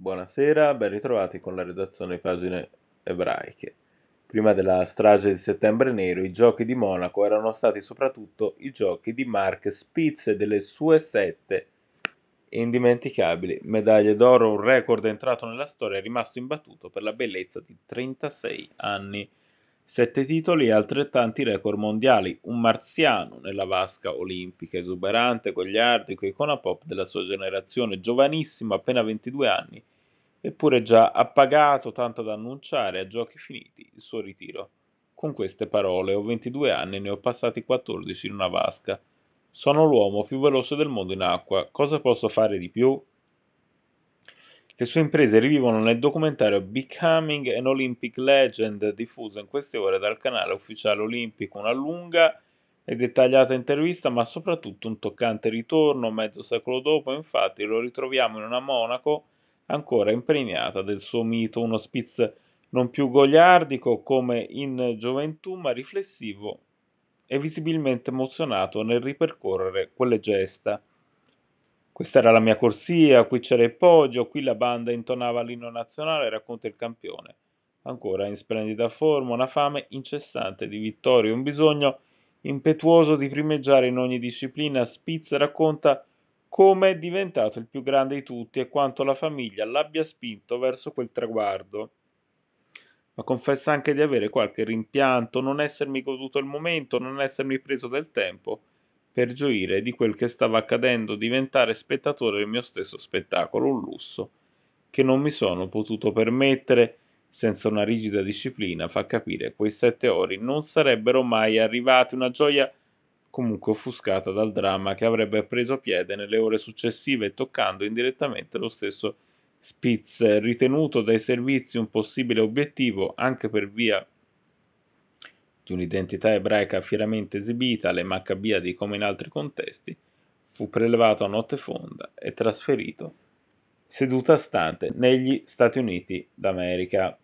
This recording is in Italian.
Buonasera, ben ritrovati con la redazione Pagine Ebraiche. Prima della strage di Settembre Nero, i giochi di Monaco erano stati soprattutto i giochi di Mark Spitz e delle sue sette indimenticabili medaglie d'oro, un record entrato nella storia, rimasto imbattuto per la bellezza di 36 anni. Sette titoli e altrettanti record mondiali, un marziano nella vasca olimpica, esuberante, gogliardico, icona pop della sua generazione, giovanissimo, appena 22 anni, eppure già appagato tanto da annunciare a giochi finiti il suo ritiro. Con queste parole, ho 22 anni e ne ho passati 14 in una vasca. Sono l'uomo più veloce del mondo in acqua, cosa posso fare di più? Le sue imprese rivivono nel documentario Becoming an Olympic Legend, diffuso in queste ore dal canale ufficiale olimpico, una lunga e dettagliata intervista, ma soprattutto un toccante ritorno. Mezzo secolo dopo, infatti lo ritroviamo in una Monaco ancora impregnata del suo mito, uno Spitz non più goliardico come in gioventù, ma riflessivo e visibilmente emozionato nel ripercorrere quelle gesta. Questa era la mia corsia, qui c'era il podio, qui la banda intonava l'inno nazionale, racconta il campione. Ancora in splendida forma, una fame incessante di vittorie, un bisogno impetuoso di primeggiare in ogni disciplina. Spitz racconta come è diventato il più grande di tutti e quanto la famiglia l'abbia spinto verso quel traguardo. Ma confessa anche di avere qualche rimpianto, non essermi goduto il momento, non essermi preso del tempo per gioire di quel che stava accadendo, diventare spettatore del mio stesso spettacolo, un lusso che non mi sono potuto permettere. Senza una rigida disciplina, fa capire quei sette ore non sarebbero mai arrivati, una gioia comunque offuscata dal dramma che avrebbe preso piede nelle ore successive, toccando indirettamente lo stesso Spitz, ritenuto dai servizi un possibile obiettivo anche per via di un'identità ebraica fieramente esibita alle Maccabiadi come in altri contesti, fu prelevato a notte fonda e trasferito seduta stante negli Stati Uniti d'America.